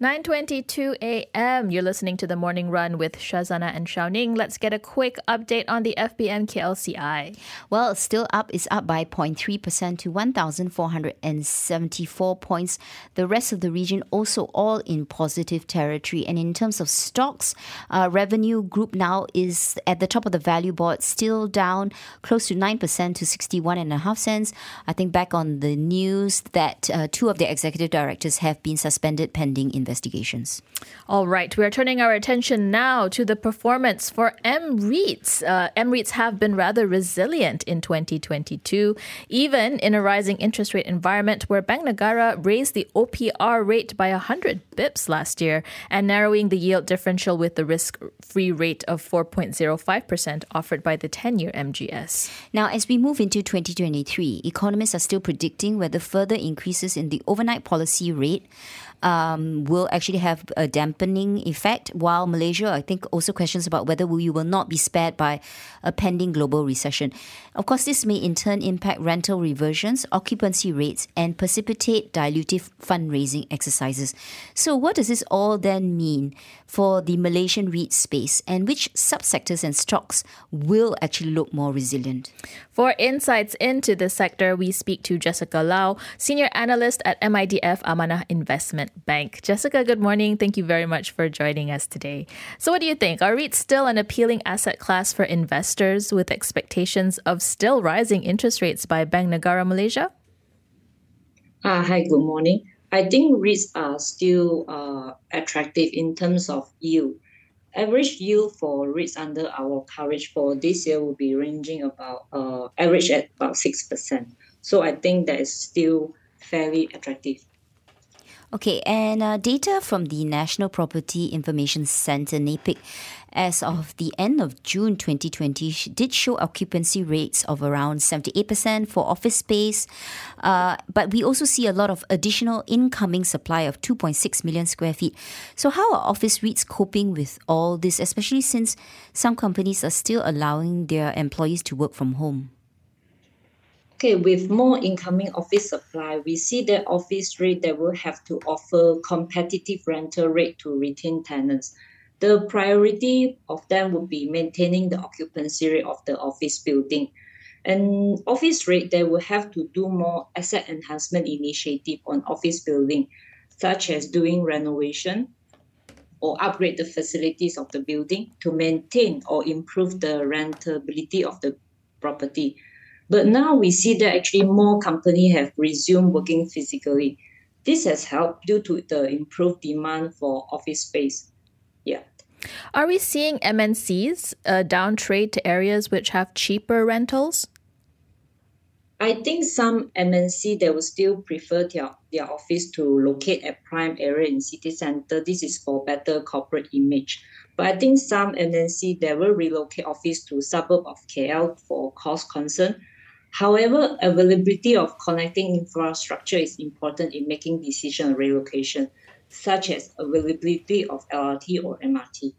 9:22 a.m. You're listening to the Morning Run with Shazana and Shou Ning. Let's get a quick update on the FBM KLCI. Well, still up is up by 0.3% to 1,474 points. The rest of the region also all in positive territory. And in terms of stocks, uh, revenue group now is at the top of the value board, still down close to 9% to 61 and a half cents. I think back on the news that uh, two of the executive directors have been suspended pending in investigations. All right, we are turning our attention now to the performance for M REITs. Uh, M REITs have been rather resilient in 2022, even in a rising interest rate environment where Bank Negara raised the OPR rate by 100 bips last year and narrowing the yield differential with the risk free rate of 4.05% offered by the 10 year MGS. Now, as we move into 2023, economists are still predicting whether further increases in the overnight policy rate um, will actually have a dampening effect, while Malaysia, I think, also questions about whether we will not be spared by a pending global recession. Of course, this may in turn impact rental reversions, occupancy rates, and precipitate dilutive fundraising exercises. So, what does this all then mean for the Malaysian REIT space, and which subsectors and stocks will actually look more resilient? For insights into this sector, we speak to Jessica Lau, Senior Analyst at MIDF Amanah Investment. Bank. Jessica, good morning. Thank you very much for joining us today. So, what do you think? Are REITs still an appealing asset class for investors with expectations of still rising interest rates by Bank Negara Malaysia? Uh, hi, good morning. I think REITs are still uh, attractive in terms of yield. Average yield for REITs under our coverage for this year will be ranging about uh, average at about 6%. So I think that is still fairly attractive. Okay, and uh, data from the National Property Information Centre, NAPIC, as of the end of June 2020, did show occupancy rates of around 78% for office space. Uh, but we also see a lot of additional incoming supply of 2.6 million square feet. So, how are office REITs coping with all this, especially since some companies are still allowing their employees to work from home? Okay, with more incoming office supply, we see that office rate that will have to offer competitive rental rate to retain tenants. The priority of them would be maintaining the occupancy rate of the office building. And office rate, they will have to do more asset enhancement initiative on office building, such as doing renovation or upgrade the facilities of the building to maintain or improve the rentability of the property. But now we see that actually more companies have resumed working physically. This has helped due to the improved demand for office space. Yeah. Are we seeing MNCs uh, down trade to areas which have cheaper rentals? I think some MNC they will still prefer their, their office to locate at prime area in city center. This is for better corporate image. But I think some MNC they will relocate office to suburb of KL for cost concern However, availability of connecting infrastructure is important in making decision on relocation, such as availability of LRT or MRT.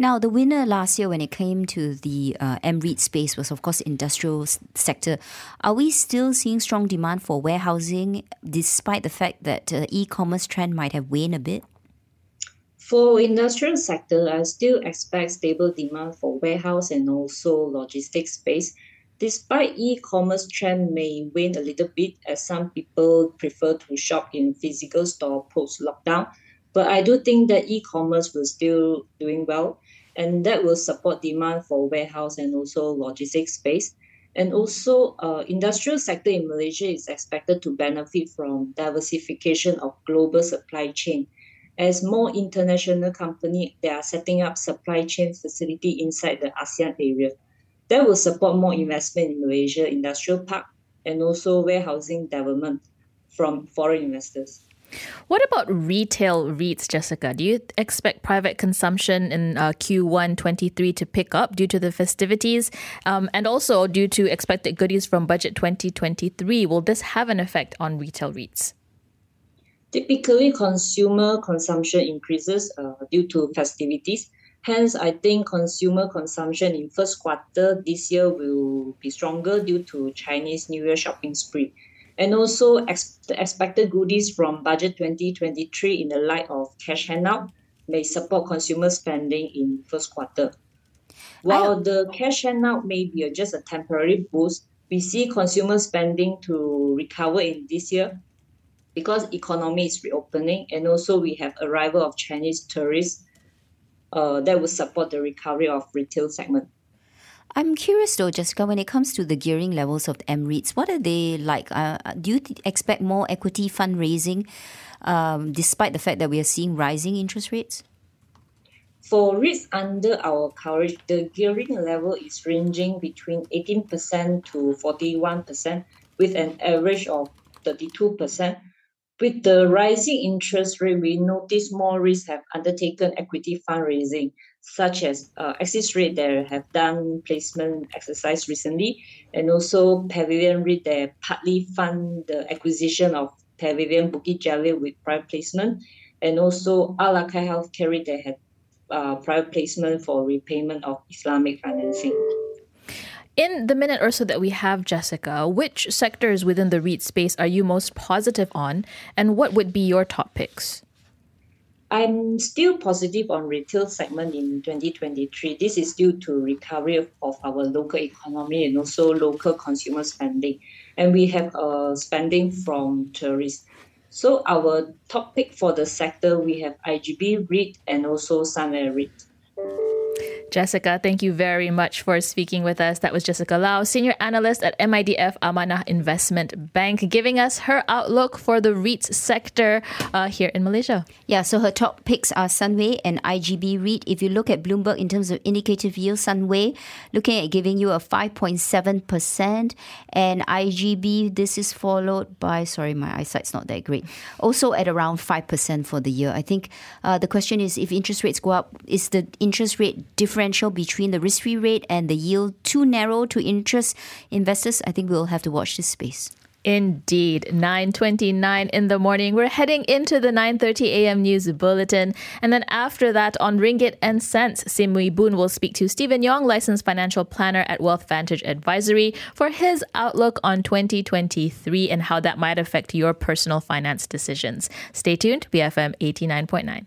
Now, the winner last year when it came to the uh, MREIT space was, of course, industrial sector. Are we still seeing strong demand for warehousing despite the fact that uh, e-commerce trend might have waned a bit? For industrial sector, I still expect stable demand for warehouse and also logistics space Despite e-commerce trend may wane a little bit as some people prefer to shop in physical store post lockdown, but I do think that e-commerce will still doing well and that will support demand for warehouse and also logistics space. And also, uh, industrial sector in Malaysia is expected to benefit from diversification of global supply chain. As more international companies, they are setting up supply chain facility inside the ASEAN area. That will support more investment in Malaysia industrial park and also warehousing development from foreign investors. What about retail REITs, Jessica? Do you expect private consumption in uh, Q1 23 to pick up due to the festivities um, and also due to expected goodies from Budget 2023? Will this have an effect on retail REITs? Typically, consumer consumption increases uh, due to festivities Hence, I think consumer consumption in first quarter this year will be stronger due to Chinese New Year shopping spree. And also ex- the expected goodies from budget 2023 in the light of cash handout may support consumer spending in first quarter. While the cash handout may be just a temporary boost, we see consumer spending to recover in this year because economy is reopening and also we have arrival of Chinese tourists uh, that will support the recovery of retail segment. I'm curious though, Jessica, when it comes to the gearing levels of the MREITs, what are they like? Uh, do you th- expect more equity fundraising um, despite the fact that we are seeing rising interest rates? For REITs under our coverage, the gearing level is ranging between 18% to 41%, with an average of 32%. With the rising interest rate, we notice more risks have undertaken equity fundraising, such as uh, Axis REIT that have done placement exercise recently, and also Pavilion REIT that partly fund the acquisition of Pavilion Bukit Jalil with private placement, and also Al-Aqar Healthcare REIT that had uh, private placement for repayment of Islamic financing. In the minute or so that we have, Jessica, which sectors within the REIT space are you most positive on, and what would be your top picks? I'm still positive on retail segment in 2023. This is due to recovery of, our local economy and also local consumer spending. And we have uh, spending from tourists. So our top pick for the sector, we have IGB REIT and also Sunway REIT. Jessica, thank you very much for speaking with us. That was Jessica Lau, Senior Analyst at MIDF Amanah Investment Bank, giving us her outlook for the REITs sector uh, here in Malaysia. Yeah, so her top picks are Sunway and IGB REIT. If you look at Bloomberg in terms of indicative yield, Sunway looking at giving you a 5.7%, and IGB, this is followed by, sorry, my eyesight's not that great, also at around 5% for the year. I think uh, the question is if interest rates go up, is the interest rate different? Differential between the risk-free rate and the yield too narrow to interest investors, I think we'll have to watch this space. Indeed, 9:29 in the morning. We're heading into the 9:30 a.m. news bulletin, and then after that, on Ringgit and Cents, Sim Wee Boon will speak to Stephen Yong, licensed financial planner at Wealth Vantage Advisory, for his outlook on 2023 and how that might affect your personal finance decisions. Stay tuned, BFM 89.9.